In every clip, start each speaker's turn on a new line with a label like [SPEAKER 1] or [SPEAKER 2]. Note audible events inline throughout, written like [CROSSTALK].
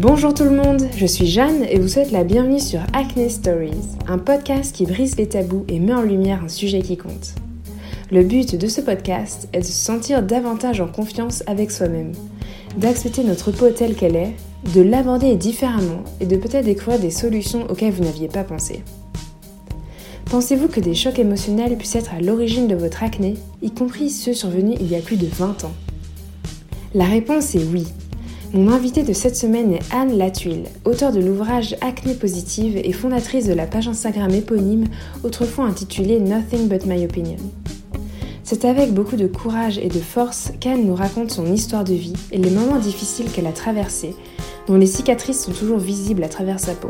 [SPEAKER 1] Bonjour tout le monde, je suis Jeanne et vous souhaite la bienvenue sur Acne Stories, un podcast qui brise les tabous et met en lumière un sujet qui compte. Le but de ce podcast est de se sentir davantage en confiance avec soi-même, d'accepter notre peau telle qu'elle est, de l'aborder différemment et de peut-être découvrir des solutions auxquelles vous n'aviez pas pensé. Pensez-vous que des chocs émotionnels puissent être à l'origine de votre acné, y compris ceux survenus il y a plus de 20 ans? La réponse est oui. Mon invitée de cette semaine est Anne Latuile, auteure de l'ouvrage Acné Positive et fondatrice de la page Instagram éponyme, autrefois intitulée Nothing But My Opinion. C'est avec beaucoup de courage et de force qu'Anne nous raconte son histoire de vie et les moments difficiles qu'elle a traversés, dont les cicatrices sont toujours visibles à travers sa peau.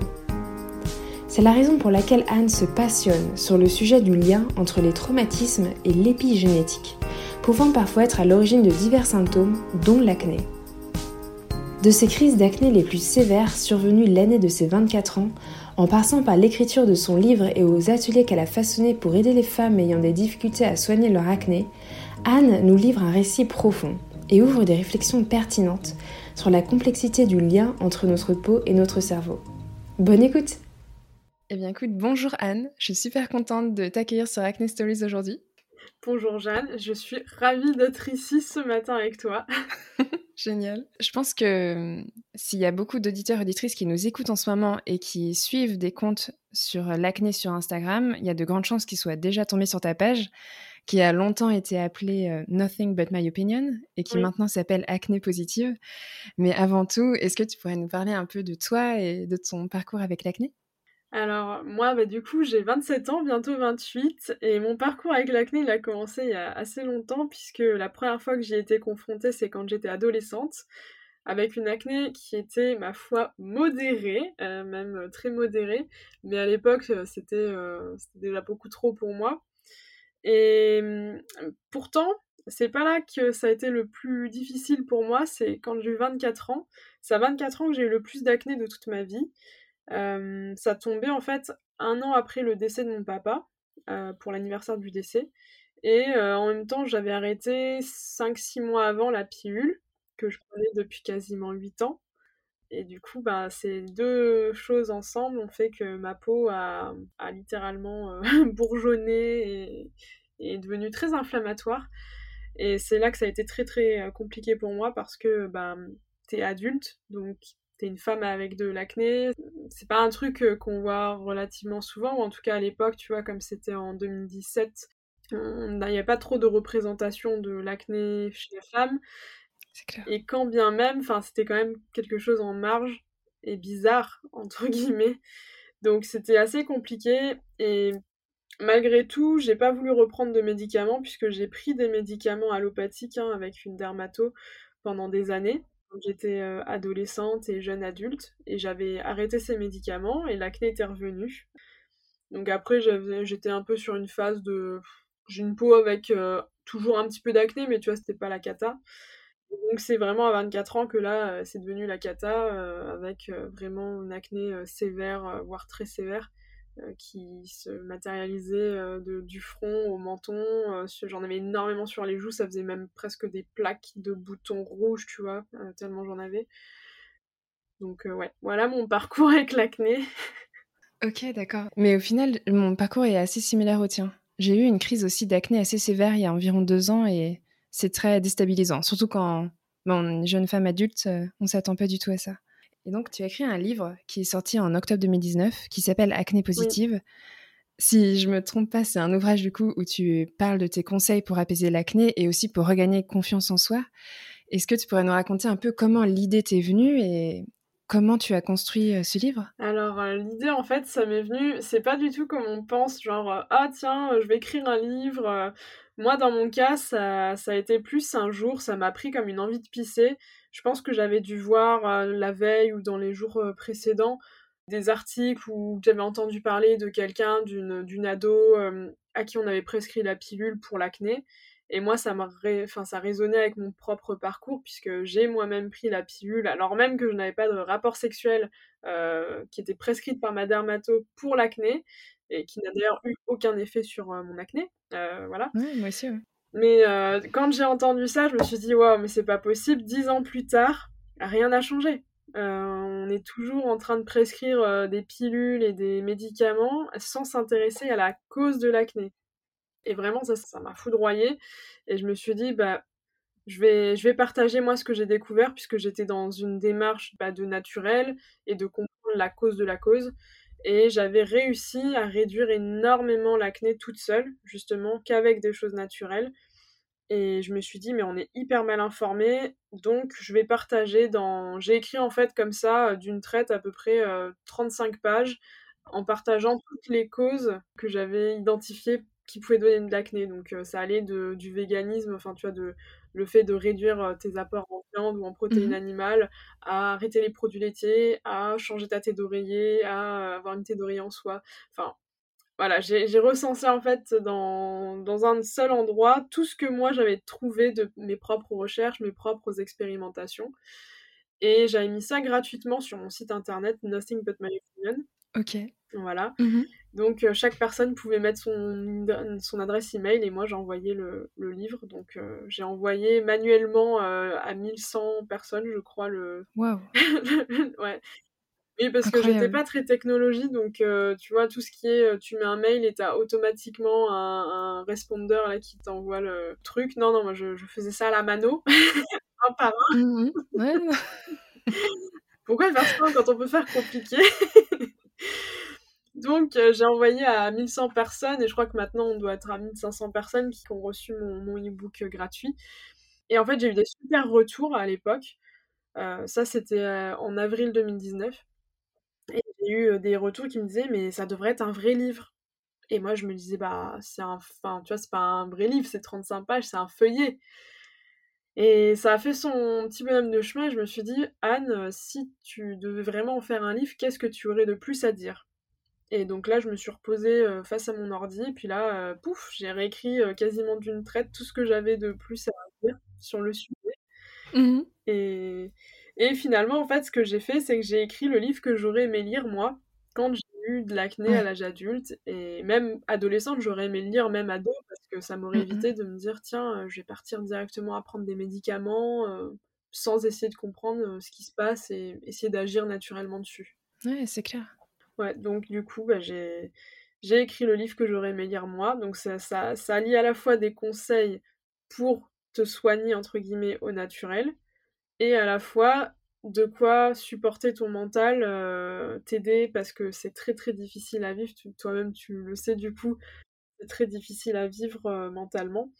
[SPEAKER 1] C'est la raison pour laquelle Anne se passionne sur le sujet du lien entre les traumatismes et l'épigénétique, pouvant parfois être à l'origine de divers symptômes, dont l'acné. De ses crises d'acné les plus sévères survenues l'année de ses 24 ans, en passant par l'écriture de son livre et aux ateliers qu'elle a façonnés pour aider les femmes ayant des difficultés à soigner leur acné, Anne nous livre un récit profond et ouvre des réflexions pertinentes sur la complexité du lien entre notre peau et notre cerveau. Bonne écoute Eh bien écoute, bonjour Anne, je suis super contente de t'accueillir sur Acne Stories aujourd'hui.
[SPEAKER 2] Bonjour Jeanne, je suis ravie d'être ici ce matin avec toi. [LAUGHS]
[SPEAKER 1] Génial. Je pense que hum, s'il y a beaucoup d'auditeurs et auditrices qui nous écoutent en ce moment et qui suivent des comptes sur l'acné sur Instagram, il y a de grandes chances qu'ils soient déjà tombés sur ta page, qui a longtemps été appelée euh, Nothing But My Opinion et qui maintenant s'appelle Acné Positive. Mais avant tout, est-ce que tu pourrais nous parler un peu de toi et de ton parcours avec l'acné?
[SPEAKER 2] Alors moi, bah, du coup, j'ai 27 ans, bientôt 28, et mon parcours avec l'acné, il a commencé il y a assez longtemps, puisque la première fois que j'y ai été confrontée, c'est quand j'étais adolescente, avec une acné qui était, ma foi, modérée, euh, même très modérée, mais à l'époque, euh, c'était euh, déjà beaucoup trop pour moi. Et hum, pourtant, c'est pas là que ça a été le plus difficile pour moi, c'est quand j'ai eu 24 ans. C'est à 24 ans que j'ai eu le plus d'acné de toute ma vie ça tombait en fait un an après le décès de mon papa, pour l'anniversaire du décès. Et en même temps, j'avais arrêté 5-6 mois avant la pilule, que je prenais depuis quasiment 8 ans. Et du coup, bah, ces deux choses ensemble ont fait que ma peau a, littéralement [LAUGHS] bourgeonné et, et, est devenue très inflammatoire. Et c'est là que ça a été très très compliqué pour moi parce que bah, t'es adulte, donc t'es une femme avec de l'acné. C'est pas un truc euh, qu'on voit relativement souvent, ou en tout cas à l'époque, tu vois, comme c'était en 2017, il n'y avait pas trop de représentation de l'acné chez les femmes. Et quand bien même, enfin, c'était quand même quelque chose en marge et bizarre, entre guillemets. Donc c'était assez compliqué et malgré tout, j'ai pas voulu reprendre de médicaments puisque j'ai pris des médicaments allopathiques hein, avec une dermato pendant des années quand j'étais euh, adolescente et jeune adulte, et j'avais arrêté ces médicaments, et l'acné était revenu. Donc après, j'étais un peu sur une phase de... J'ai une peau avec euh, toujours un petit peu d'acné, mais tu vois, c'était pas la cata. donc c'est vraiment à 24 ans que là, euh, c'est devenu la cata, avec vraiment une acné sévère, voire très sévère. Euh, qui se matérialisait euh, du front au menton. Euh, j'en avais énormément sur les joues, ça faisait même presque des plaques de boutons rouges, tu vois, tellement j'en avais. Donc ouais, voilà mon [LAUGHS] parcours avec l'acné.
[SPEAKER 1] ok, d'accord. Mais au final, mon parcours est assez similaire au tien. J'ai eu une crise aussi d'acné assez sévère il y a environ deux ans et c'est très déstabilisant, surtout quand bon, jeune femme adulte, on s'attend pas du tout à ça. Et donc, tu as écrit un livre qui est sorti en octobre 2019 qui s'appelle Acné Positive. Si je me trompe pas, c'est un ouvrage du coup où tu parles de tes conseils pour apaiser l'acné et aussi pour regagner confiance en soi. Est-ce que tu pourrais nous raconter un peu comment l'idée t'est venue et comment tu as construit euh, ce livre?
[SPEAKER 2] Alors euh, l'idée en fait, ça m'est venu, c'est pas du tout comme on pense, genre euh, ah tiens, je vais écrire un livre. Moi dans mon cas, ça, ça a été plus un jour, ça m'a pris comme une envie de pisser. Je pense que j'avais dû voir euh, la veille ou dans les jours euh, précédents des articles où j'avais entendu parler de quelqu'un, d'une ado euh, à qui on avait prescrit la pilule pour l'acné. Et moi, ça, enfin, ça résonnait avec mon propre parcours, puisque j'ai moi-même pris la pilule, alors même que je n'avais pas de rapport sexuel qui était prescrite par ma dermato pour l'acné, et qui n'a d'ailleurs eu aucun effet sur mon acné. voilà.
[SPEAKER 1] moi aussi,
[SPEAKER 2] mais euh, quand j'ai entendu ça, je me suis dit, waouh, mais c'est pas possible. Dix ans plus tard, rien n'a changé. on est toujours en train de prescrire des pilules et des médicaments sans s'intéresser à la cause de l'acné. Et vraiment, ça, ça m'a foudroyée. Et je me suis dit, bah, je vais, je vais partager moi ce que j'ai découvert puisque j'étais dans une démarche bah, de naturel et de comprendre la cause de la cause. Et j'avais réussi à réduire énormément l'acné toute seule, justement, qu'avec des choses naturelles. Et je me suis dit, mais on est hyper mal informé, donc je vais partager dans. J'ai écrit en fait comme ça, d'une traite à peu près 35 pages, en partageant toutes les causes que j'avais identifiées qui pouvaient donner de l'acné. Donc ça allait de, du véganisme, enfin tu vois, de, le fait de réduire tes apports en viande ou en protéines mmh animales, à arrêter les produits laitiers, à changer ta thé d'oreiller, à avoir une thé d'oreiller en soie. Enfin, voilà, j'ai recensé en fait dans, dans, un seul endroit tout ce que moi j'avais trouvé de mes propres recherches, mes propres expérimentations. Et j'avais mis ça gratuitement sur mon site internet Nothing But My Opinion.
[SPEAKER 1] Ok.
[SPEAKER 2] Voilà. Mmh donc euh, chaque personne pouvait mettre son, son adresse email et moi j'ai envoyé le, le, livre. Donc euh, j'ai envoyé manuellement euh, à 1100 personnes, je crois, le.
[SPEAKER 1] Waouh! [LAUGHS]
[SPEAKER 2] ouais. Oui, parce que j'étais pas très technologie, donc tu vois, tout ce qui est, tu mets un mail et t'as automatiquement un, un responder là qui t'envoie le truc. Non, non, moi je, je, faisais ça à la mano, [LAUGHS] un par un.
[SPEAKER 1] Mmh ouais. [LAUGHS]
[SPEAKER 2] Pourquoi faire ça quand on peut faire compliqué? Donc euh, j'ai envoyé à 1100 personnes et je crois que maintenant on doit être à 1500 personnes qui ont reçu mon, e-book euh, gratuit. Et en fait j'ai eu des super retours à l'époque. Euh, ça c'était en avril 2019. Et j'ai eu des retours qui me disaient mais ça devrait être un vrai livre. Et moi je me disais bah c'est un, enfin tu vois c'est pas un vrai livre, c'est 35 pages, c'est un feuillet. Et ça a fait son petit bonhomme de chemin et je me suis dit Anne, si tu devais vraiment en faire un livre, qu'est-ce que tu aurais de plus à dire? Et donc là, je me suis reposée face à mon ordi, et puis là, pouf, j'ai réécrit quasiment d'une traite tout ce que j'avais de plus à dire sur le sujet. Mmh et... et, finalement, en fait, ce que j'ai fait, c'est que j'ai écrit le livre que j'aurais aimé lire, moi, quand j'ai eu de l'acné à l'âge adulte, et même adolescente, j'aurais aimé le lire, même ado, parce que ça m'aurait mmh évité de me dire, tiens, je vais partir directement à prendre des médicaments, sans essayer de comprendre ce qui se passe et essayer d'agir naturellement dessus.
[SPEAKER 1] Ouais, c'est clair.
[SPEAKER 2] Ouais, donc du coup, bah, j'ai, écrit le livre que j'aurais aimé lire moi. Donc ça, ça, ça allie à la fois des conseils pour te soigner, entre guillemets, au naturel, et à la fois de quoi supporter ton mental, euh, t'aider, parce que c'est très très difficile à vivre, toi-même tu le sais du coup, c'est très difficile à vivre euh, mentalement.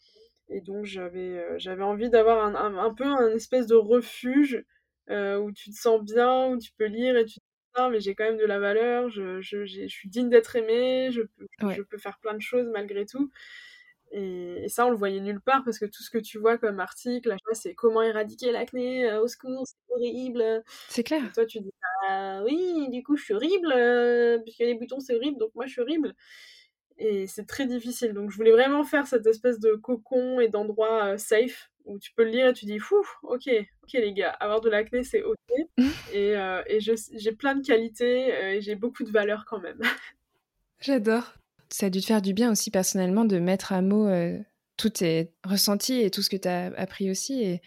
[SPEAKER 2] Et donc j'avais, euh, envie d'avoir un, peu un espèce de refuge où tu te sens bien, où tu peux lire et tu mais j'ai quand même de la valeur, je, je, je suis digne d'être aimée, je peux, je peux faire plein de choses malgré tout. Et, ça, on le voyait nulle part parce que tout ce que tu vois comme article, c'est comment éradiquer l'acné, euh, au secours, c'est horrible.
[SPEAKER 1] C'est clair.
[SPEAKER 2] toi, tu dis, ah oui, du coup, je suis horrible, euh, puisque les boutons, c'est horrible, donc moi, je suis horrible. Et c'est très difficile. Donc, je voulais vraiment faire cette espèce de cocon et d'endroit euh, safe où tu peux le lire et tu dis, fou, ok, ok les gars, avoir de l'acné c'est ok. [LAUGHS] et, euh, et j'ai plein de qualités euh, et j'ai beaucoup de valeur quand même. [LAUGHS]
[SPEAKER 1] J'adore. Ça a dû te faire du bien aussi personnellement de mettre à mot euh, tous tes ressentis et tout ce que tu as appris aussi. Et,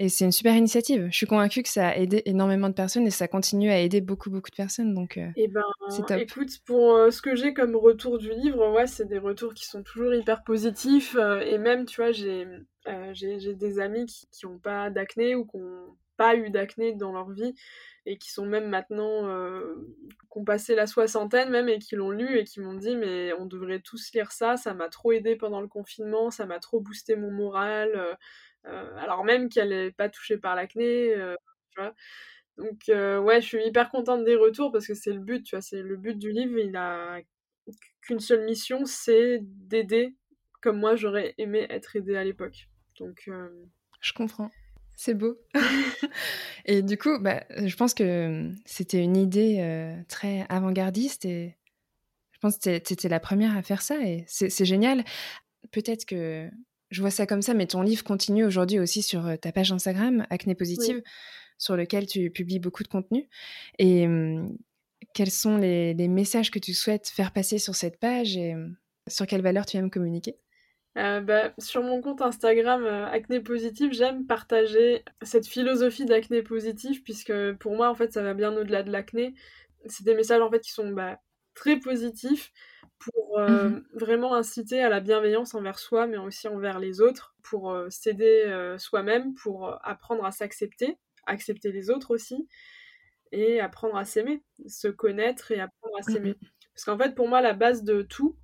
[SPEAKER 1] et c'est une super initiative. Je suis convaincue que ça a aidé énormément de personnes et ça continue à aider beaucoup, beaucoup de personnes. Donc, euh,
[SPEAKER 2] eh ben, c'est top. Écoute, pour ce que j'ai comme retour du livre, ouais, c'est des retours qui sont toujours hyper positifs. et même, tu vois, j'ai euh, j'ai des amis qui n'ont pas d'acné ou qui n'ont pas eu d'acné dans leur vie et qui sont même maintenant, euh, qui ont passé la soixantaine même et qui l'ont lu et qui m'ont dit mais on devrait tous lire ça, ça m'a trop aidé pendant le confinement, ça m'a trop boosté mon moral, euh, alors même qu'elle n'est pas touchée par l'acné, tu vois. Donc ouais, je suis hyper contente des retours parce que c'est le but, tu vois, c'est le but du livre, il a qu'une seule mission, c'est d'aider comme moi j'aurais aimé être aidée à l'époque. Donc, euh,
[SPEAKER 1] je comprends. C'est beau. [LAUGHS] [LAUGHS] et du coup, bah, je pense que c'était une idée euh, très avant-gardiste et je pense que tu étais la première à faire ça et c'est génial. Peut-être que je vois ça comme ça, mais ton livre continue aujourd'hui aussi sur euh, ta page Instagram, Acné Positive, sur lequel tu publies beaucoup de contenu. Et quels sont les, les, messages que tu souhaites faire passer sur cette page et sur quelles valeurs tu aimes communiquer?
[SPEAKER 2] Euh, bah, sur mon compte Instagram euh, Acné Positif, j'aime partager cette philosophie d'acné positif, puisque pour moi, en fait, ça va bien au-delà de l'acné. C'est des messages, en fait, qui sont bah, très positifs pour euh, mmh vraiment inciter à la bienveillance envers soi, mais aussi envers les autres, pour s'aider soi-même, pour apprendre à s'accepter, accepter les autres aussi, et apprendre à s'aimer, se connaître et apprendre à mmh s'aimer. Parce qu'en fait, pour moi, la base de tout,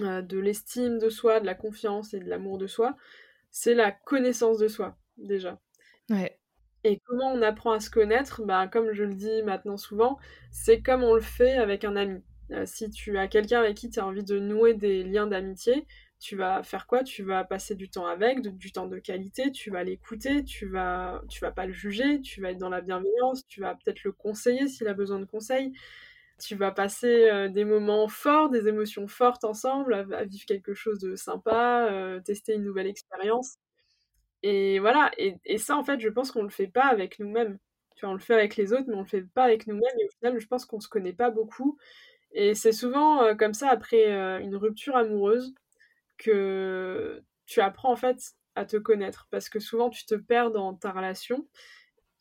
[SPEAKER 2] euh, de l'estime de soi, de la confiance et de l'amour de soi, c'est la connaissance de soi, déjà.
[SPEAKER 1] Ouais.
[SPEAKER 2] Et comment on apprend à se connaître? Ben, Comme je le dis maintenant souvent, c'est comme on le fait avec un ami. Euh, si tu as quelqu'un avec qui tu as envie de nouer des liens d'amitié, tu vas faire quoi? Tu vas passer du temps avec, du temps de qualité, tu vas l'écouter, tu vas, tu vas pas le juger, tu vas être dans la bienveillance, tu vas peut-être le conseiller s'il a besoin de conseils tu vas passer euh, des moments forts, des émotions fortes ensemble, à, vivre quelque chose de sympa, euh, tester une nouvelle expérience. Et voilà, et, ça en fait, je pense qu'on le fait pas avec nous-mêmes. Tu vois, on le fait avec les autres, mais on le fait pas avec nous-mêmes. Et au final, je pense qu'on se connaît pas beaucoup. Et c'est souvent euh, comme ça après une rupture amoureuse que tu apprends en fait à te connaître, parce que souvent tu te perds dans ta relation.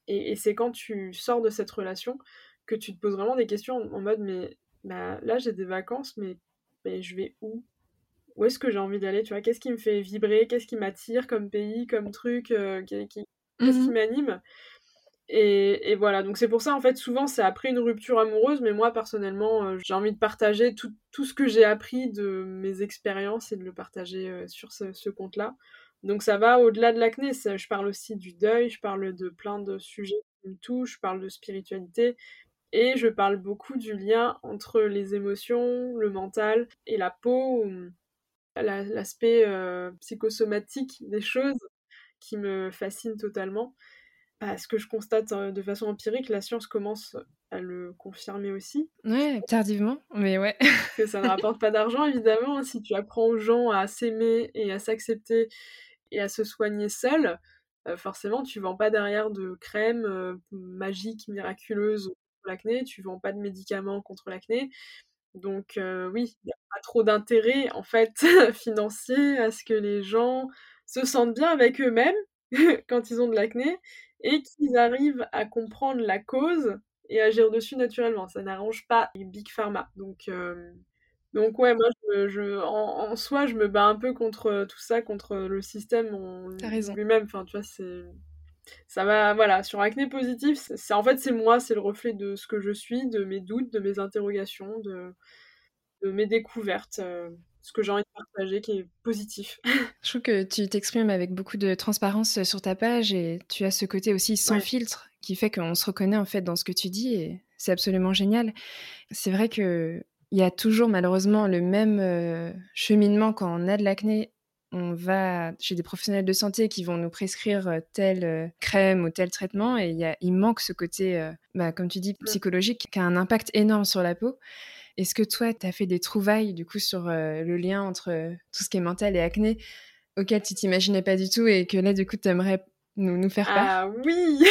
[SPEAKER 2] et c'est quand tu sors de cette relation que tu te poses vraiment des questions en, mode mais bah, là j'ai des vacances mais, mais je vais où? Où est-ce que j'ai envie d'aller Tu vois, qu'est-ce qui me fait vibrer? Qu'est-ce qui m'attire comme pays, comme truc euh, qui, Qu'est-ce qui mmh m'anime? Et, voilà, donc c'est pour ça en fait souvent c'est après une rupture amoureuse, mais moi personnellement euh, j'ai envie de partager tout, tout ce que j'ai appris de mes expériences et de le partager euh, sur ce, compte-là. Donc ça va au-delà de l'acné, je parle aussi du deuil, je parle de plein de sujets qui me touchent, je parle de spiritualité, et je parle beaucoup du lien entre les émotions, le mental et la peau, l'aspect euh, psychosomatique des choses qui me fascine totalement. Parce que je constate euh, de façon empirique, la science commence à le confirmer aussi.
[SPEAKER 1] Ouais, tardivement, mais ouais.
[SPEAKER 2] que ça ne rapporte pas d'argent, évidemment. Hein. Si tu apprends aux gens à s'aimer et à s'accepter et à se soigner seuls, euh, forcément, tu vends pas derrière de crème magique, miraculeuse l'acné, tu vends pas de médicaments contre l'acné. Donc euh, oui, il n'y a pas trop d'intérêt en fait [LAUGHS] financier à ce que les gens se sentent bien avec eux-mêmes [LAUGHS] quand ils ont de l'acné et qu'ils arrivent à comprendre la cause et agir dessus naturellement. Ça n'arrange pas les big pharma. Donc euh, donc ouais, moi je, en, soi je me bats un peu contre tout ça, contre le système en lui-même. Enfin tu vois c'est ça va, voilà, sur acné positif, c'est en fait c'est moi, c'est le reflet de ce que je suis, de mes doutes, de mes interrogations, de, mes découvertes, euh, ce que j'ai envie de partager qui est positif. [LAUGHS]
[SPEAKER 1] je trouve que tu t'exprimes avec beaucoup de transparence sur ta page et tu as ce côté aussi sans filtre qui fait qu'on se reconnaît en fait dans ce que tu dis et c'est absolument génial. C'est vrai que il y a toujours malheureusement le même euh, cheminement quand on a de l'acné on va chez des professionnels de santé qui vont nous prescrire euh, telle euh, crème ou tel traitement et y a, il manque ce côté, euh, bah, comme tu dis, psychologique qui a un impact énorme sur la peau. Est-ce que toi, tu as fait des trouvailles du coup sur le lien entre tout ce qui est mental et acné auquel tu t'imaginais pas du tout et que là, du coup, tu aimerais nous, nous faire part?
[SPEAKER 2] Ah oui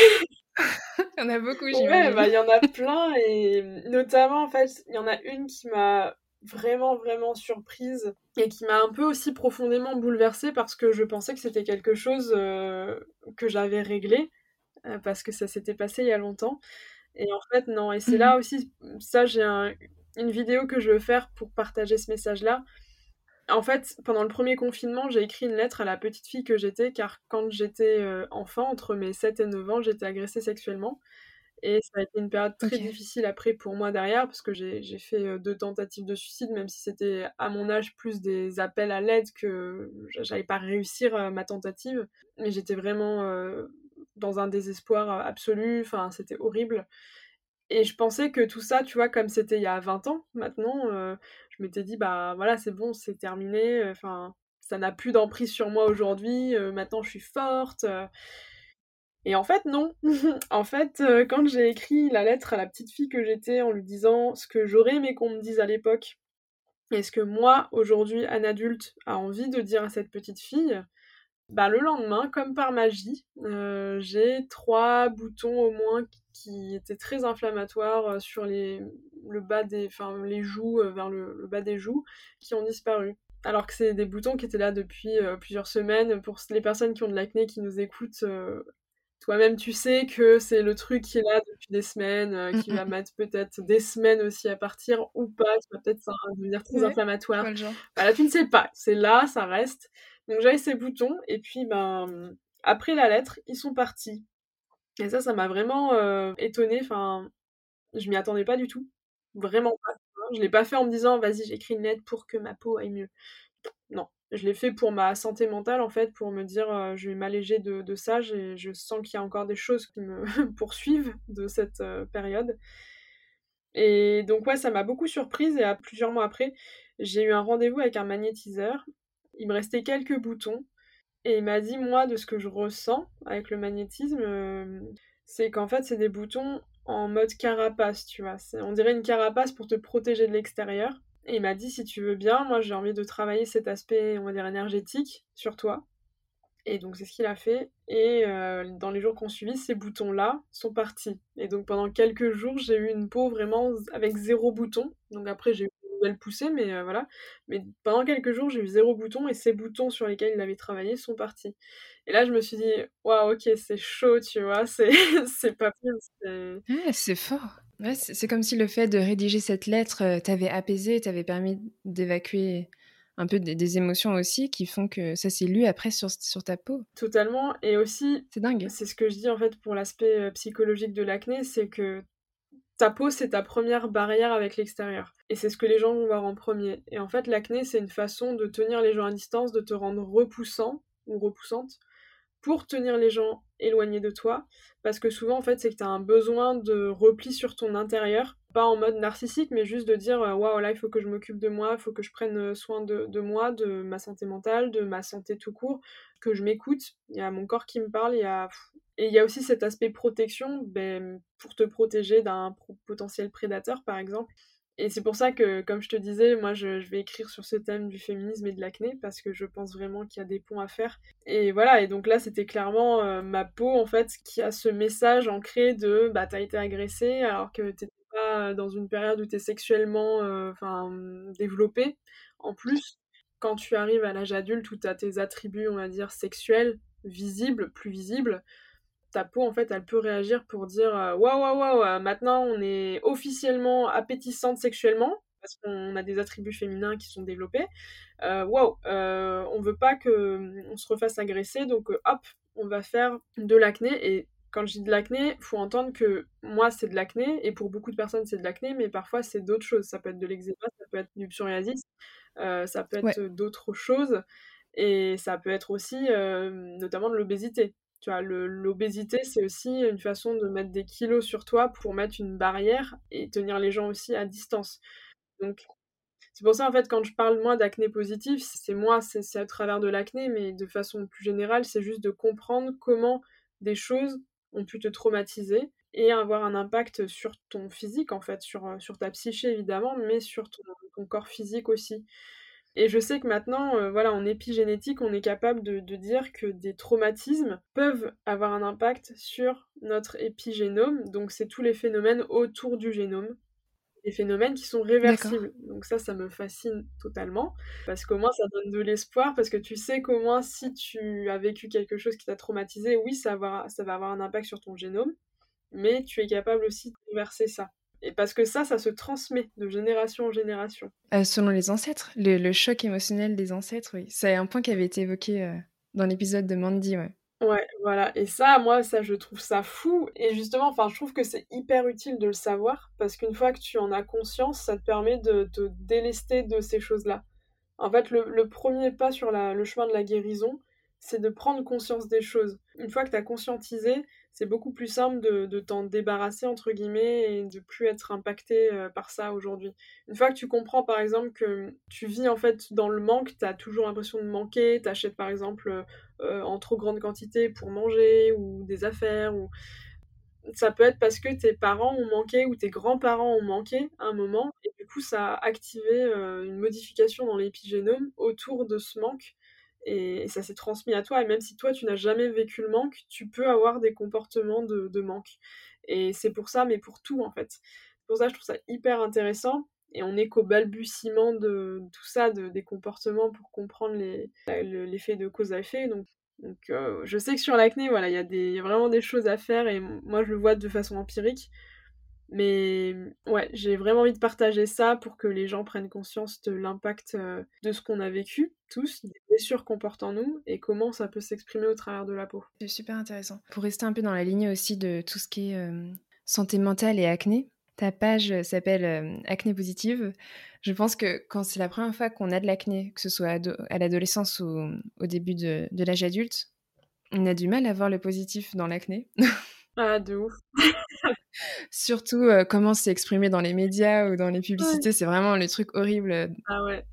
[SPEAKER 2] [LAUGHS]
[SPEAKER 1] Il y en a beaucoup,
[SPEAKER 2] j'imagine. Bah, il y en a plein et notamment, en fait, il y en a une qui m'a vraiment vraiment surprise et qui m'a un peu aussi profondément bouleversée parce que je pensais que c'était quelque chose euh, que j'avais réglé euh, parce que ça s'était passé il y a longtemps et en fait non et c'est là mhm. aussi ça j'ai une vidéo que je veux faire pour partager ce message là en fait pendant le premier confinement j'ai écrit une lettre à la petite fille que j'étais car quand j'étais euh, enfant entre mes 7 et 9 ans j'étais agressée sexuellement et ça a été une période très difficile après pour moi derrière, parce que j'ai fait deux tentatives de suicide, même si c'était à mon âge plus des appels à l'aide que j'allais pas réussir ma tentative. Mais j'étais vraiment dans un désespoir absolu, enfin c'était horrible. Et je pensais que tout ça, tu vois, comme c'était il y a 20 ans maintenant, je m'étais dit, bah voilà, c'est bon, c'est terminé, enfin, ça n'a plus d'emprise sur moi aujourd'hui, maintenant je suis forte. Et en fait, non. [LAUGHS] en fait, euh, quand j'ai écrit la lettre à la petite fille que j'étais en lui disant ce que j'aurais aimé qu'on me dise à l'époque, et ce que moi, aujourd'hui, un adulte, a envie de dire à cette petite fille, bah, le lendemain, comme par magie, euh, j'ai trois boutons au moins qui étaient très inflammatoires euh, sur les, le bas des, enfin, les joues, vers le, bas des joues, qui ont disparu. alors que c'est des boutons qui étaient là depuis plusieurs semaines. Pour les personnes qui ont de l'acné qui nous écoutent, toi-même tu sais que c'est le truc qui est là depuis des semaines, qui va mettre peut-être des semaines aussi à partir ou pas, qui va peut-être devenir très inflammatoire. Voilà, tu ne sais pas, c'est là, ça reste. Donc j'avais ces boutons et puis ben après la lettre, ils sont partis. Et ça, ça m'a vraiment euh, étonnée. Enfin, je m'y attendais pas du tout. Vraiment pas. Je l'ai pas fait en me disant, vas-y, j'écris une lettre pour que ma peau aille mieux. Non, je l'ai fait pour ma santé mentale, en fait, pour me dire, je vais m'alléger de, ça. Je sens qu'il y a encore des choses qui me [LAUGHS] poursuivent de cette période. Et donc, ouais, ça m'a beaucoup surprise. Et à plusieurs mois après, j'ai eu un rendez-vous avec un magnétiseur. Il me restait quelques boutons. Et il m'a dit, moi, de ce que je ressens avec le magnétisme, euh, c'est qu'en fait, c'est des boutons en mode carapace, tu vois. On dirait une carapace pour te protéger de l'extérieur. Et il m'a dit, si tu veux bien, moi, j'ai envie de travailler cet aspect, on va dire, énergétique sur toi. Et donc, c'est ce qu'il a fait. Et euh, dans les jours qu'on suivi, ces boutons-là sont partis. Et donc, pendant quelques jours, j'ai eu une peau vraiment avec zéro bouton. Donc, après, j'ai eu le pousser, mais euh, voilà. Mais pendant quelques jours, j'ai eu zéro bouton et ces boutons sur lesquels il avait travaillé sont partis. Et là, je me suis dit, waouh, ok, c'est chaud, tu vois, c'est, [LAUGHS] c'est pas
[SPEAKER 1] pire. c'est fort. Ouais, c'est comme si le fait de rédiger cette lettre euh, t'avait apaisé, t'avait permis d'évacuer un peu des, émotions aussi qui font que ça s'est lu après sur, sur ta peau.
[SPEAKER 2] Totalement. Et aussi,
[SPEAKER 1] c'est dingue.
[SPEAKER 2] C'est ce que je dis en fait pour l'aspect euh, psychologique de l'acné, c'est que ta peau, c'est ta première barrière avec l'extérieur. Et c'est ce que les gens vont voir en premier. Et en fait, l'acné, c'est une façon de tenir les gens à distance, de te rendre repoussant ou repoussante pour tenir les gens éloignés de toi. Parce que souvent, en fait, c'est que tu as un besoin de repli sur ton intérieur. Pas en mode narcissique, mais juste de dire euh, Waouh, là, il faut que je m'occupe de moi, il faut que je prenne euh, soin de, de, moi, de ma santé mentale, de ma santé tout court, que je m'écoute. Il y a mon corps qui me parle, il y a et il y a aussi cet aspect protection ben, pour te protéger d'un potentiel prédateur, par exemple. Et c'est pour ça que, comme je te disais, moi, je, vais écrire sur ce thème du féminisme et de l'acné, parce que je pense vraiment qu'il y a des ponts à faire. Et voilà, et donc là, c'était clairement euh, ma peau, en fait, qui a ce message ancré de bah, t'as été agressée, alors que t'étais dans une période où t'es sexuellement euh, enfin développée. En plus, quand tu arrives à l'âge adulte où t'as tes attributs, on va dire, sexuels visibles, plus visibles, ta peau, en fait, elle peut réagir pour dire euh, waouh, waouh, waouh, euh, maintenant on est officiellement appétissante sexuellement, parce qu'on a des attributs féminins qui sont développés. Euh, waouh, on veut pas qu'on se refasse agresser, donc hop, on va faire de l'acné. Et quand je dis de l'acné, faut entendre que moi c'est de l'acné, et pour beaucoup de personnes c'est de l'acné, mais parfois c'est d'autres choses. Ça peut être de l'eczéma, ça peut être du psoriasis, ça peut être d'autres choses. Et ça peut être aussi notamment de l'obésité. Tu vois, l'obésité, c'est aussi une façon de mettre des kilos sur toi pour mettre une barrière et tenir les gens aussi à distance. Donc, c'est pour ça, en fait, quand je parle, moi, d'acné positif, c'est moi, c'est à travers de l'acné, mais de façon plus générale, c'est juste de comprendre comment des choses ont pu te traumatiser et avoir un impact sur ton physique, en fait, sur, sur ta psyché, évidemment, mais sur ton corps physique aussi. Et je sais que maintenant, euh, voilà, en épigénétique, on est capable de, dire que des traumatismes peuvent avoir un impact sur notre épigénome. Donc, c'est tous les phénomènes autour du génome. Des phénomènes qui sont réversibles. Donc ça, ça me fascine totalement. Parce qu'au moins, ça donne de l'espoir. Parce que tu sais qu'au moins, si tu as vécu quelque chose qui t'a traumatisé, oui, ça va, ça va avoir un impact sur ton génome. Mais tu es capable aussi de réverser ça. Et parce que ça, ça se transmet de génération en génération.
[SPEAKER 1] Euh, selon les ancêtres, le, choc émotionnel des ancêtres, oui. C'est un point qui avait été évoqué euh, dans l'épisode de Mandy, ouais.
[SPEAKER 2] Ouais, voilà. Et ça, moi, ça, je trouve ça fou. Et justement, enfin, je trouve que c'est hyper utile de le savoir parce qu'une fois que tu en as conscience, ça te permet de te délester de ces choses-là. En fait, le, premier pas sur le chemin de la guérison, c'est de prendre conscience des choses. Une fois que tu as conscientisé, c'est beaucoup plus simple de, t'en débarrasser, entre guillemets, et de plus être impacté euh, par ça aujourd'hui. Une fois que tu comprends, par exemple, que tu vis en fait dans le manque, tu as toujours l'impression de manquer, t'achètes par exemple euh, en trop grande quantité pour manger ou des affaires, ou ça peut être parce que tes parents ont manqué ou tes grands-parents ont manqué à un moment, et du coup ça a activé euh, une modification dans l'épigénome autour de ce manque et ça s'est transmis à toi. Et même si toi, tu n'as jamais vécu le manque, tu peux avoir des comportements de, manque. Et c'est pour ça, mais pour tout, en fait. Pour ça, je trouve ça hyper intéressant. et on n'est qu'au balbutiement de tout ça, de, des comportements pour comprendre l'effet de cause à effet. Donc, euh, je sais que sur l'acné, voilà, il y, a vraiment des choses à faire et moi je le vois de façon empirique. Mais ouais, j'ai vraiment envie de partager ça pour que les gens prennent conscience de l'impact euh, de ce qu'on a vécu, tous, des blessures qu'on porte en nous et comment ça peut s'exprimer au travers de la peau.
[SPEAKER 1] C'est super intéressant. Pour rester un peu dans la ligne aussi de tout ce qui est euh, santé mentale et acné, ta page s'appelle euh, Acné positive. Je pense que quand c'est la première fois qu'on a de l'acné, que ce soit à l'adolescence ou au début de, de l'âge adulte, on a du mal à voir le positif dans l'acné. [LAUGHS]
[SPEAKER 2] Ah, de ouf. [LAUGHS]
[SPEAKER 1] Surtout euh, comment c'est exprimé dans les médias ou dans les publicités, c'est vraiment le truc horrible euh,
[SPEAKER 2] ah ouais.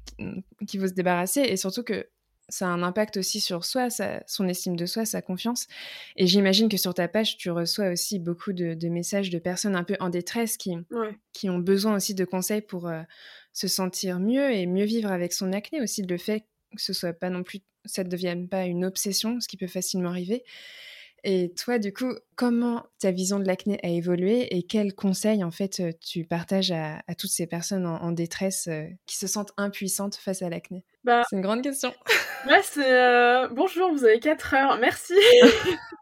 [SPEAKER 1] qu'il faut se débarrasser. Et surtout que ça a un impact aussi sur soi, son estime de soi, sa confiance. Et j'imagine que sur ta page, tu reçois aussi beaucoup de, messages de personnes un peu en détresse qui, qui ont besoin aussi de conseils pour euh, se sentir mieux et mieux vivre avec son acné aussi. Le fait que ce soit pas non plus, ça ne devienne pas une obsession, ce qui peut facilement arriver. Et toi, du coup, comment ta vision de l'acné a évolué et quels conseils, en fait, euh, tu partages à, toutes ces personnes en, détresse euh, qui se sentent impuissantes face à l'acné? Bah, C'est une grande question.
[SPEAKER 2] Ouais, [LAUGHS] c'est... Euh, bonjour, vous avez 4 heures, merci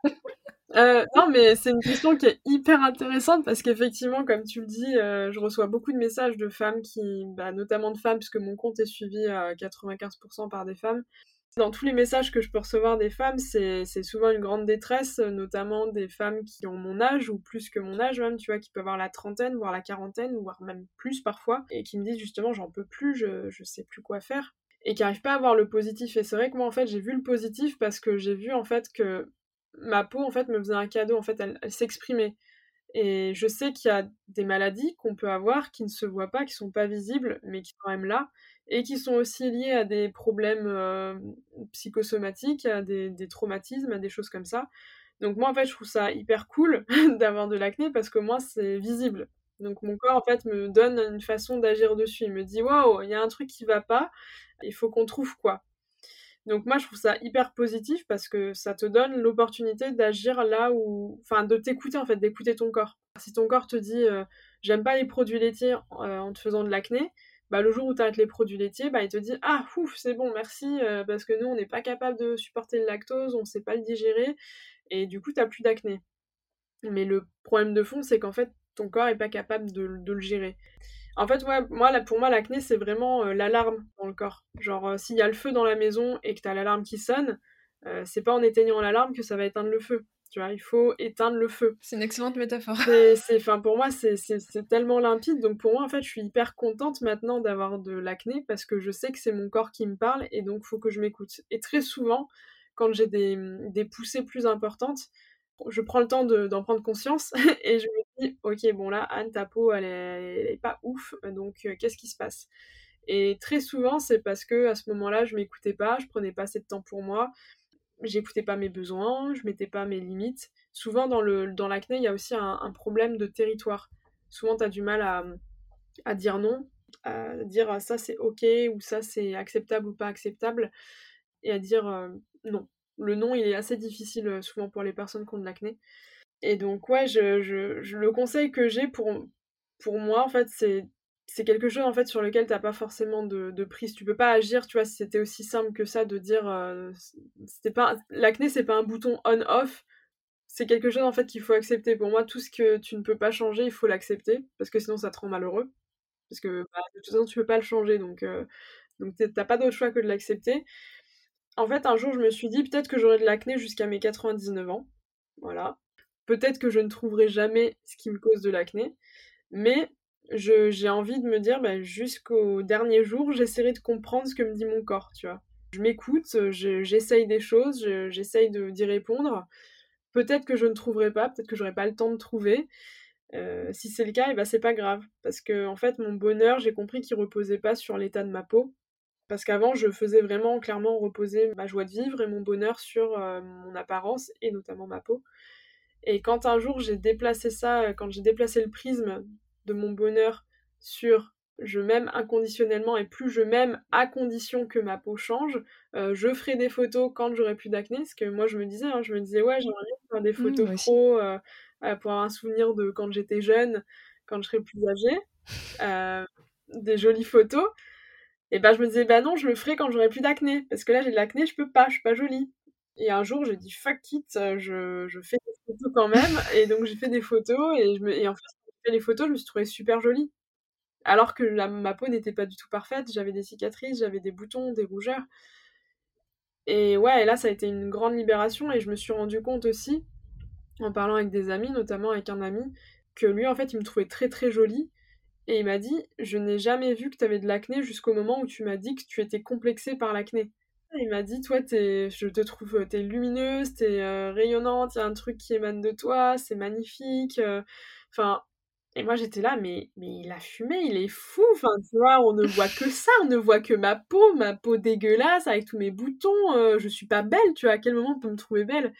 [SPEAKER 2] [LAUGHS] non, mais c'est une question qui est hyper intéressante parce qu'effectivement, comme tu le dis, je reçois beaucoup de messages de femmes qui, bah, notamment de femmes, puisque mon compte est suivi à 95% par des femmes, dans tous les messages que je peux recevoir des femmes, c'est souvent une grande détresse, notamment des femmes qui ont mon âge ou plus que mon âge même, tu vois, qui peuvent avoir la trentaine, voire la quarantaine, voire même plus parfois, et qui me disent justement j'en peux plus, je, je sais plus quoi faire, et qui n'arrivent pas à voir le positif. Et c'est vrai que moi en fait j'ai vu le positif parce que j'ai vu en fait que ma peau en fait me faisait un cadeau, en fait elle, elle s'exprimait. Et je sais qu'il y a des maladies qu'on peut avoir qui ne se voient pas, qui sont pas visibles, mais qui sont quand même là et qui sont aussi liés à des problèmes euh, psychosomatiques, à des, traumatismes, à des choses comme ça. Donc moi en fait je trouve ça hyper cool [LAUGHS] d'avoir de l'acné parce que moi c'est visible. Donc mon corps en fait me donne une façon d'agir dessus. Il me dit waouh, il y a un truc qui va pas, il faut qu'on trouve quoi. Donc moi je trouve ça hyper positif parce que ça te donne l'opportunité d'agir là où, enfin de t'écouter en fait, d'écouter ton corps. Si ton corps te dit euh, j'aime pas les produits laitiers euh, en te faisant de l'acné, bah, le jour où tu arrêtes les produits laitiers, bah, il te dit Ah, ouf, c'est bon, merci, euh, parce que nous, on n'est pas capable de supporter le lactose, on ne sait pas le digérer, et du coup, tu n'as plus d'acné. Mais le problème de fond, c'est qu'en fait, ton corps n'est pas capable de, le gérer. En fait, moi, pour moi, l'acné, c'est vraiment euh, l'alarme dans le corps. Genre, euh, s'il y a le feu dans la maison et que tu as l'alarme qui sonne, c'est pas en éteignant l'alarme que ça va éteindre le feu. Tu vois, il faut éteindre le feu.
[SPEAKER 1] C'est une excellente métaphore.
[SPEAKER 2] C'est, enfin, pour moi, c'est, tellement limpide. Donc pour moi, en fait, je suis hyper contente maintenant d'avoir de l'acné parce que je sais que c'est mon corps qui me parle et donc il faut que je m'écoute. Et très souvent, quand j'ai des, des poussées plus importantes, je prends le temps d'en prendre conscience [LAUGHS] et je me dis, ok, bon là, Anne, ta peau, elle est, pas ouf, donc euh, qu'est-ce qui se passe? Et très souvent, c'est parce que à ce moment-là, je m'écoutais pas, je prenais pas assez de temps pour moi, j'écoutais pas mes besoins, je mettais pas mes limites. Souvent, dans, le, dans l'acné, il y a aussi un, problème de territoire. Souvent, tu as du mal à, à, dire non, à dire ah, ça c'est ok ou ça c'est acceptable ou pas acceptable, et à dire euh, non. Le non, il est assez difficile euh, souvent pour les personnes qui ont de l'acné. Et donc, ouais, je, je, le conseil que j'ai pour, pour moi, en fait, c'est c'est quelque chose en fait sur lequel t'as pas forcément de, prise. Tu peux pas agir, tu vois, si c'était aussi simple que ça de dire euh, c'était pas l'acné c'est pas un bouton on-off, c'est quelque chose en fait qu'il faut accepter. Pour moi, tout ce que tu ne peux pas changer, il faut l'accepter parce que sinon ça te rend malheureux. Parce que bah, de toute façon tu peux pas le changer, donc euh, donc t'as pas d'autre choix que de l'accepter. En fait, un jour je me suis dit peut-être que j'aurai de l'acné jusqu'à mes 99 ans, voilà. Peut-être que je ne trouverai jamais ce qui me cause de l'acné, mais j'ai envie de me dire, bah, jusqu'au dernier jour, j'essaierai de comprendre ce que me dit mon corps, tu vois. Je m'écoute, j'essaye des choses, j'essaye d'y répondre. Peut-être que je ne trouverai pas, peut-être que j'aurai pas le temps de trouver. Euh, si c'est le cas, et eh ben c'est pas grave. Parce que, en fait, mon bonheur, j'ai compris qu'il reposait pas sur l'état de ma peau. Parce qu'avant, je faisais vraiment clairement reposer ma joie de vivre et mon bonheur sur euh, mon apparence et notamment ma peau. Et quand un jour j'ai déplacé ça, quand j'ai déplacé le prisme de mon bonheur sur je m'aime inconditionnellement et plus je m'aime à condition que ma peau change. Euh, je ferai des photos quand j'aurai plus d'acné, parce que moi je me disais, hein, je me disais ouais j'aimerais faire des mmh, photos pro euh, euh, pour avoir un souvenir de quand j'étais jeune, quand je serai plus âgée. des jolies photos. Et bah, je me disais, bah non, je le ferai quand j'aurai plus d'acné. Parce que là, j'ai de l'acné, je peux pas, je suis pas jolie. Et un jour, j'ai dit, fuck it, je, je, fais des photos quand même. Et donc, j'ai fait des photos. Et, je me, et en fait, les photos, je me suis trouvée super jolie. Alors que ma peau n'était pas du tout parfaite. J'avais des cicatrices, j'avais des boutons, des rougeurs. Et ouais, et là, ça a été une grande libération. Et je me suis rendu compte aussi, en parlant avec des amis, notamment avec un ami, que lui, en fait, il me trouvait très très jolie. Et il m'a dit Je n'ai jamais vu que tu avais de l'acné jusqu'au moment où tu m'as dit que tu étais complexée par l'acné. Il m'a dit Toi, es, je te trouve, t'es lumineuse, t'es euh, rayonnante, il y a un truc qui émane de toi, c'est magnifique. Euh. Enfin. Et moi j'étais là, mais, mais il a fumé, il est fou. Enfin, tu vois, on ne voit que ça, on ne voit que ma peau, ma peau dégueulasse avec tous mes boutons. Euh, je suis pas belle, tu vois, à quel moment on peut me trouver belle?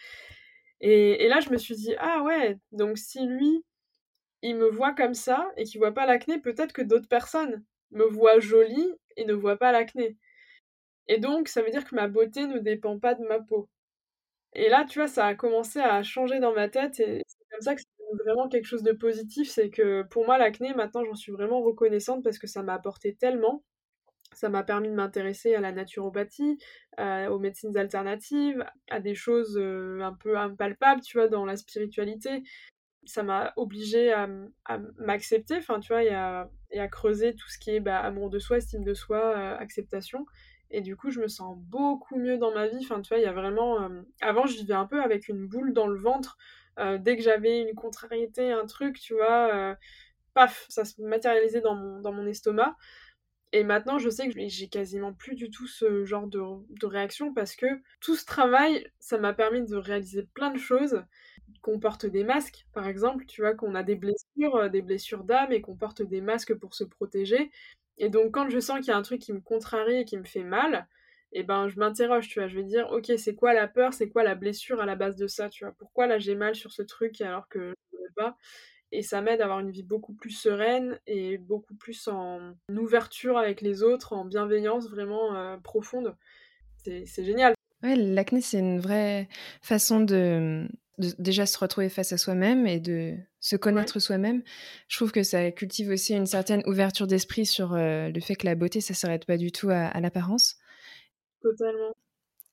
[SPEAKER 2] Et, et là, je me suis dit, ah ouais, donc si lui, il me voit comme ça et qu'il voit pas l'acné, peut-être que d'autres personnes me voient jolie et ne voient pas l'acné. Et donc, ça veut dire que ma beauté ne dépend pas de ma peau. Et là, tu vois, ça a commencé à changer dans ma tête et c'est comme ça que c'est vraiment quelque chose de positif. C'est que pour moi, l'acné, maintenant, j'en suis vraiment reconnaissante parce que ça m'a apporté tellement. Ça m'a permis de m'intéresser à la naturopathie, euh, aux médecines alternatives, à des choses euh, un peu impalpables, tu vois, dans la spiritualité ça m'a obligée à, m'accepter, enfin, tu vois, et à, creuser tout ce qui est bah, amour de soi, estime de soi, euh, acceptation. Et du coup, je me sens beaucoup mieux dans ma vie. Enfin, tu vois, il y a vraiment. Avant, je vivais un peu avec une boule dans le ventre. Euh, dès que j'avais une contrariété, un truc, tu vois, paf, ça se matérialisait dans mon, dans mon estomac. Et maintenant, je sais que j'ai quasiment plus du tout ce genre de, de réaction parce que tout ce travail, ça m'a permis de réaliser plein de choses qu'on porte des masques, par exemple, tu vois, qu'on a des blessures, euh, des blessures d'âme et qu'on porte des masques pour se protéger. Et donc, quand je sens qu'il y a un truc qui me contrarie et qui me fait mal, et ben, je m'interroge, tu vois, je vais dire, ok, c'est quoi la peur, c'est quoi la blessure à la base de ça, tu vois, pourquoi là j'ai mal sur ce truc alors que je ne pas? Et ça m'aide à avoir une vie beaucoup plus sereine et beaucoup plus en ouverture avec les autres, en bienveillance vraiment euh, profonde. C'est génial.
[SPEAKER 1] Ouais, l'acné, c'est une vraie façon de, déjà se retrouver face à soi-même et de se connaître soi-même. Je trouve que ça cultive aussi une certaine ouverture d'esprit sur euh, le fait que la beauté, ça s'arrête pas du tout à, l'apparence.
[SPEAKER 2] Totalement.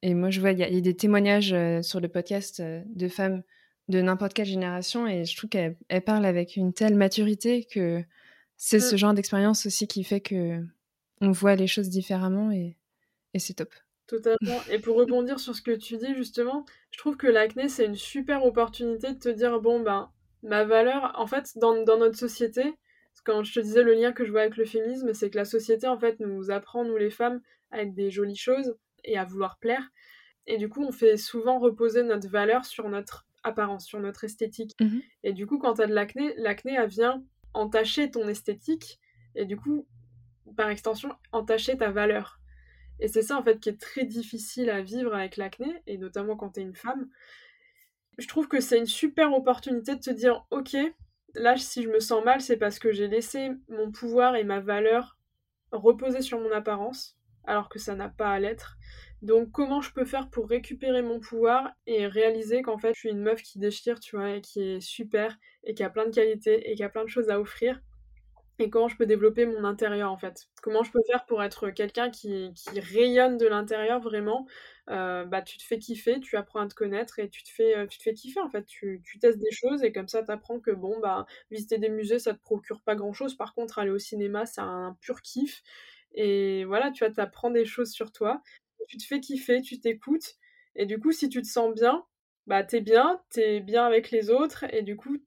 [SPEAKER 1] Et moi, je vois, il y, a des témoignages euh, sur le podcast euh, de femmes de n'importe quelle génération et je trouve qu'elles parlent avec une telle maturité que c'est ce mmh. genre d'expérience aussi qui fait que on voit les choses différemment et c'est top.
[SPEAKER 2] Totalement. Et pour rebondir sur ce que tu dis, justement, je trouve que l'acné, c'est une super opportunité de te dire, bon, ben, ma valeur, en fait, dans, notre société, quand je te disais le lien que je vois avec le féminisme, c'est que la société, en fait, nous apprend, nous les femmes, à être des jolies choses et à vouloir plaire. Et du coup, on fait souvent reposer notre valeur sur notre apparence, sur notre esthétique. Mmh et du coup, quand tu as de l'acné, l'acné, elle vient entacher ton esthétique et du coup, par extension, entacher ta valeur. Et c'est ça en fait qui est très difficile à vivre avec l'acné, et notamment quand tu es une femme. Je trouve que c'est une super opportunité de te dire, ok, là si je me sens mal, c'est parce que j'ai laissé mon pouvoir et ma valeur reposer sur mon apparence, alors que ça n'a pas à l'être. Donc comment je peux faire pour récupérer mon pouvoir et réaliser qu'en fait je suis une meuf qui déchire, tu vois, et qui est super, et qui a plein de qualités, et qui a plein de choses à offrir, et comment je peux développer mon intérieur en fait? Comment je peux faire pour être quelqu'un qui, rayonne de l'intérieur vraiment? Euh, bah, tu te fais kiffer, tu apprends à te connaître et tu te fais, euh, tu te fais kiffer en fait. Tu, tu testes des choses et comme ça tu apprends que bon, bah, visiter des musées ça te procure pas grand chose. Par contre, aller au cinéma c'est un pur kiff. Et voilà, tu vois, apprends des choses sur toi. Tu te fais kiffer, tu t'écoutes. Et du coup, si tu te sens bien, bah t'es bien, t'es bien avec les autres et du coup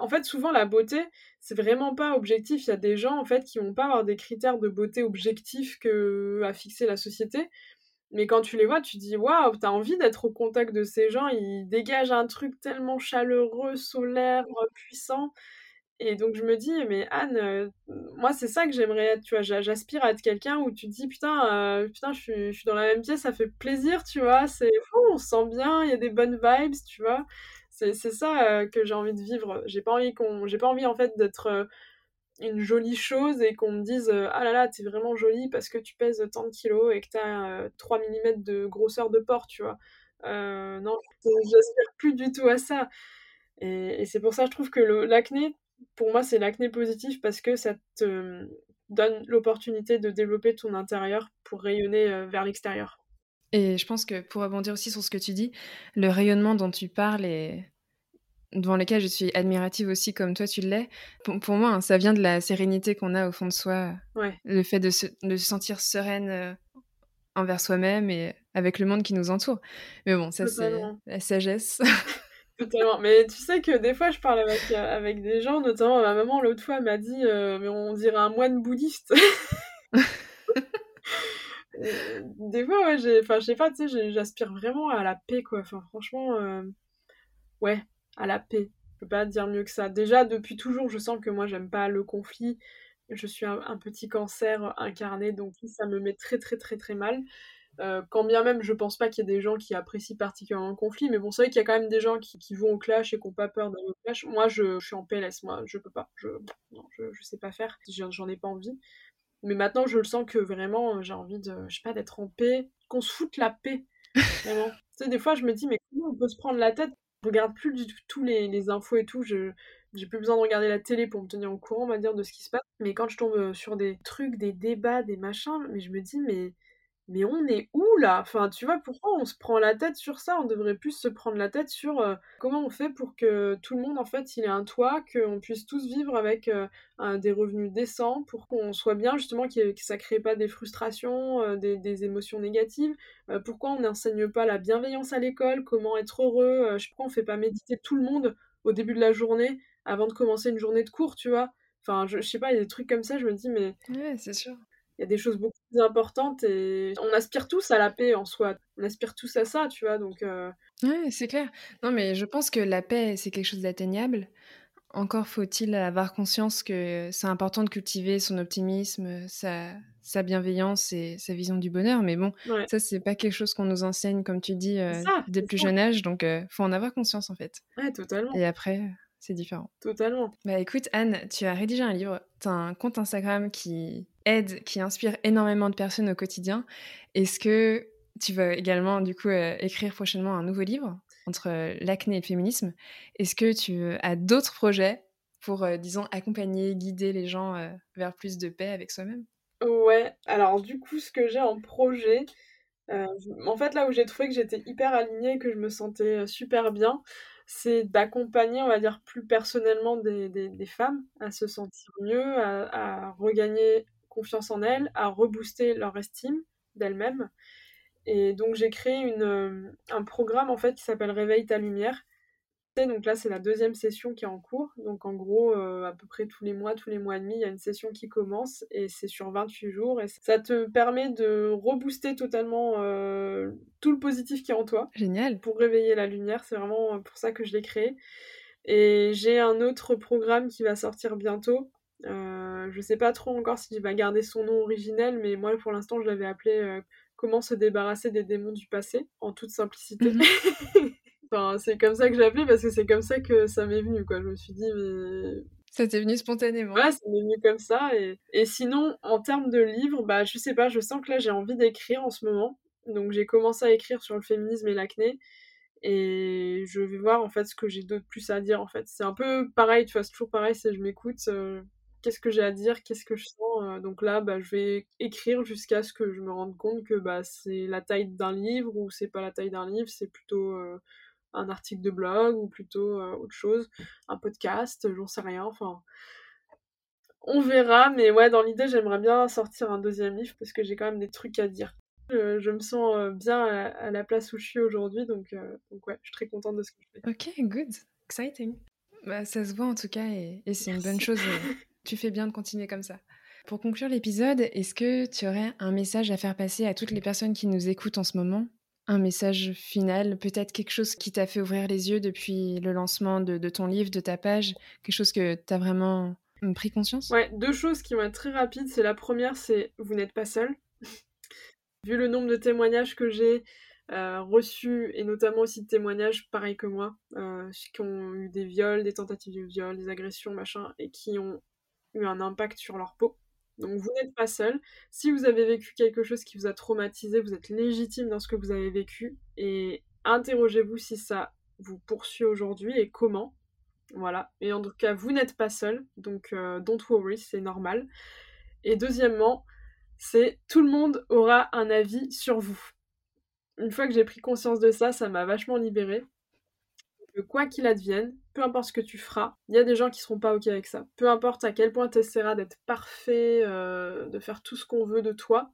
[SPEAKER 2] en fait, souvent, la beauté, c'est vraiment pas objectif. Il y a des gens, en fait, qui vont pas avoir des critères de beauté objectifs que à fixer la société. Mais quand tu les vois, tu dis waouh, t'as envie d'être au contact de ces gens. Ils dégagent un truc tellement chaleureux, solaire, puissant. Et donc je me dis, mais Anne, euh, moi c'est ça que j'aimerais être, tu vois, j'aspire à être quelqu'un où tu te dis, putain, euh, putain, je suis, je suis, dans la même pièce, ça fait plaisir, tu vois, c'est fou, on se sent bien, il y a des bonnes vibes, tu vois. C'est ça euh, que j'ai envie de vivre. J'ai pas envie pas envie en fait d'être une jolie chose et qu'on me dise ah là là t'es vraiment jolie parce que tu pèses tant de kilos et que t'as 3 mm de grosseur de porc, tu vois. non, j'aspire plus du tout à ça. Et, c'est pour ça que je trouve que l'acné, pour moi, c'est l'acné positif parce que ça te, donne l'opportunité de développer ton intérieur pour rayonner vers l'extérieur.
[SPEAKER 1] Et je pense que pour rebondir aussi sur ce que tu dis, le rayonnement dont tu parles et devant lequel je suis admirative aussi comme toi tu l'es, pour, moi, hein, ça vient de la sérénité qu'on a au fond de soi. Le fait de se, sentir sereine euh, envers soi-même et avec le monde qui nous entoure. Mais bon, ça c'est la sagesse. [LAUGHS]
[SPEAKER 2] Totalement. Mais tu sais que des fois, je parle avec, euh, avec des gens, notamment ma maman l'autre fois m'a dit euh, Mais on dirait un moine bouddhiste. [LAUGHS] des fois, ouais, j'ai, enfin, je sais pas, tu sais, j'aspire vraiment à la paix, quoi. Enfin, franchement, euh, ouais, à la paix. Je peux pas dire mieux que ça. Déjà, depuis toujours, je sens que moi, j'aime pas le conflit. Je suis un, petit cancer incarné, donc ça me met très, très, très, très mal. Euh, quand bien même, je pense pas qu'il y ait des gens qui apprécient particulièrement le conflit, mais bon, c'est vrai qu'il y a quand même des gens qui, qui, vont au clash et qui n'ont pas peur d'aller au clash. Moi, je, je, suis en PLS, moi, je peux pas. Je, non, je, je sais pas faire. J'en ai pas envie. Mais maintenant, je le sens que vraiment, j'ai envie de, je sais pas, d'être en paix, qu'on se foute la paix. [LAUGHS] Vraiment. tu sais, des fois, je me dis, mais comment on peut se prendre la tête? Je regarde plus du tout les, les infos et tout. Je, j'ai plus besoin de regarder la télé pour me tenir au courant, on va dire, de ce qui se passe. Mais quand je tombe sur des trucs, des débats, des machins, mais je me dis, mais mais on est où là? Enfin, tu vois, pourquoi on se prend la tête sur ça? On devrait plus se prendre la tête sur euh, comment on fait pour que tout le monde, en fait, il ait un toit, qu'on puisse tous vivre avec euh, des revenus décents, pour qu'on soit bien, justement, que, ça crée pas des frustrations, euh, des, émotions négatives. pourquoi on n'enseigne pas la bienveillance à l'école? Comment être heureux? Pourquoi on fait pas méditer tout le monde au début de la journée avant de commencer une journée de cours, tu vois? Enfin, je, je sais pas, il y a des trucs comme ça, je me dis, mais.
[SPEAKER 1] Ouais, c'est sûr
[SPEAKER 2] il y a des choses beaucoup plus importantes et on aspire tous à la paix en soi. On aspire tous à ça, tu vois. Donc. Euh...
[SPEAKER 1] Ouais, c'est clair. Non, mais je pense que la paix, c'est quelque chose d'atteignable. Encore faut-il avoir conscience que c'est important de cultiver son optimisme, sa, sa, bienveillance et sa vision du bonheur. Mais bon, ça, c'est pas quelque chose qu'on nous enseigne, comme tu dis, euh, dès le plus jeune âge. Donc, euh, faut en avoir conscience, en fait.
[SPEAKER 2] Ouais, totalement.
[SPEAKER 1] Et après, c'est différent.
[SPEAKER 2] Totalement.
[SPEAKER 1] Bah écoute, Anne, tu as rédigé un livre. Tu as un compte Instagram qui aide, qui inspire énormément de personnes au quotidien. Est-ce que tu vas également, du coup, euh, écrire prochainement un nouveau livre entre euh, l'acné et le féminisme? Est-ce que tu as d'autres projets pour, euh, disons, accompagner, guider les gens vers plus de paix avec soi-même?
[SPEAKER 2] Ouais, alors du coup, ce que j'ai en projet, en fait, là où j'ai trouvé que j'étais hyper alignée, que je me sentais super bien, c'est d'accompagner, on va dire, plus personnellement des, femmes à se sentir mieux, à regagner confiance en elles, à rebooster leur estime d'elles-mêmes. Et donc j'ai créé une, euh, un programme en fait qui s'appelle Réveille ta lumière. Donc là c'est la deuxième session qui est en cours. Donc en gros euh, à peu près tous les mois, tous les mois et demi, il y a une session qui commence et c'est sur 28 jours. Et ça te permet de rebooster totalement euh, tout le positif qui est en toi.
[SPEAKER 1] Génial.
[SPEAKER 2] Pour réveiller la lumière, c'est vraiment pour ça que je l'ai créé. Et j'ai un autre programme qui va sortir bientôt euh, je sais pas trop encore s'il va garder son nom originel, mais moi pour l'instant je l'avais appelé euh, Comment se débarrasser des démons du passé, en toute simplicité. Mhm. [LAUGHS] enfin, c'est comme ça que j'ai appelé parce que c'est comme ça que ça m'est venu, quoi. Je me suis dit, mais.
[SPEAKER 1] Ça t'est venu spontanément.
[SPEAKER 2] Ouais, ça m'est venu comme ça. Et, et sinon, en termes de livres, bah, je sais pas, je sens que là j'ai envie d'écrire en ce moment. Donc j'ai commencé à écrire sur le féminisme et l'acné et je vais voir en fait ce que j'ai d'autre plus à dire en fait c'est un peu pareil tu vois c'est toujours pareil si je m'écoute euh, qu'est-ce que j'ai à dire, qu'est-ce que je sens. Euh, donc là, bah, je vais écrire jusqu'à ce que je me rende compte que bah, c'est la taille d'un livre ou c'est pas la taille d'un livre, c'est plutôt euh, un article de blog ou plutôt euh, autre chose, un podcast, j'en sais rien. Enfin, on verra, mais ouais, dans l'idée, j'aimerais bien sortir un deuxième livre parce que j'ai quand même des trucs à dire. Je, me sens bien à, la place où je suis aujourd'hui, donc, donc ouais, je suis très contente de ce que je fais.
[SPEAKER 1] Ok, good, exciting. Bah, ça se voit en tout cas et, et c'est une bonne chose. [LAUGHS] Tu fais bien de continuer comme ça. Pour conclure l'épisode, est-ce que tu aurais un message à faire passer à toutes les personnes qui nous écoutent en ce moment? Un message final, peut-être quelque chose qui t'a fait ouvrir les yeux depuis le lancement de, ton livre, de ta page, quelque chose que tu as vraiment pris conscience?
[SPEAKER 2] Ouais, deux choses qui vont être très rapides. C'est la première, c'est vous n'êtes pas seul. [LAUGHS] Vu le nombre de témoignages que j'ai euh, reçus, et notamment aussi de témoignages pareils que moi, euh, qui ont eu des viols, des tentatives de viol, des agressions, machin, et qui ont eu un impact sur leur peau. Donc vous n'êtes pas seul. Si vous avez vécu quelque chose qui vous a traumatisé, vous êtes légitime dans ce que vous avez vécu et interrogez-vous si ça vous poursuit aujourd'hui et comment. Voilà. Et en tout cas, vous n'êtes pas seul, donc euh, don't worry, c'est normal. Et deuxièmement, c'est tout le monde aura un avis sur vous. Une fois que j'ai pris conscience de ça, ça m'a vachement libérée. Quoi qu'il advienne, peu importe ce que tu feras, il y a des gens qui seront pas ok avec ça. Peu importe à quel point tu essaieras d'être parfait, euh, de faire tout ce qu'on veut de toi,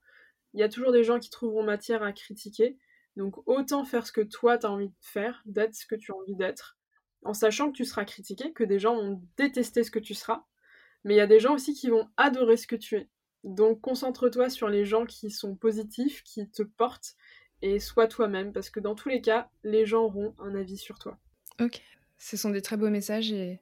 [SPEAKER 2] il y a toujours des gens qui trouveront matière à critiquer. Donc autant faire ce que toi tu as envie de faire, d'être ce que tu as envie d'être, en sachant que tu seras critiqué, que des gens vont détester ce que tu seras, mais il y a des gens aussi qui vont adorer ce que tu es. Donc concentre-toi sur les gens qui sont positifs, qui te portent, et sois toi-même, parce que dans tous les cas, les gens auront un avis sur toi.
[SPEAKER 1] Ok, ce sont des très beaux messages et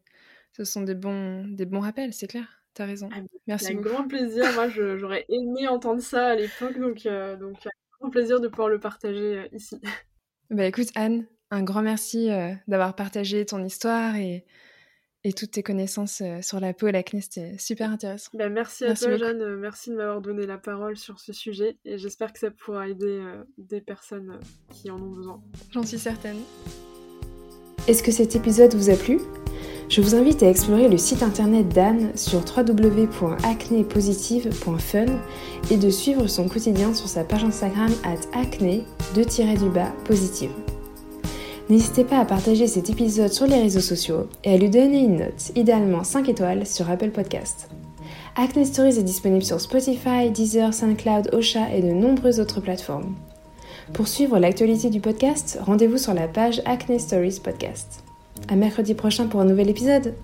[SPEAKER 1] ce sont des bons, des bons rappels, c'est clair. T'as raison. Ah, Merci
[SPEAKER 2] Avec grand plaisir. Moi, j'aurais aimé entendre ça à l'époque, donc, euh, donc un grand plaisir de pouvoir le partager euh, ici. [LAUGHS]
[SPEAKER 1] Bah écoute, Anne, un grand merci euh, d'avoir partagé ton histoire et, et toutes tes connaissances euh, sur la peau et l'acné. C'était super intéressant.
[SPEAKER 2] Ben, merci à toi, Jeanne. Euh, merci de m'avoir donné la parole sur ce sujet et j'espère que ça pourra aider des personnes qui en ont besoin.
[SPEAKER 1] J'en suis certaine. Est-ce que cet épisode vous a plu? Je vous invite à explorer le site internet d'Anne sur www.acnépositive.fun et de suivre son quotidien sur sa page Instagram at acné positive. N'hésitez pas à partager cet épisode sur les réseaux sociaux et à lui donner une note, idéalement 5 étoiles, sur Apple Podcast. Acne Stories est disponible sur Spotify, Deezer, SoundCloud, Osha et de nombreuses autres plateformes. Pour suivre l'actualité du podcast, rendez-vous sur la page Acne Stories Podcast. À mercredi prochain pour un nouvel épisode!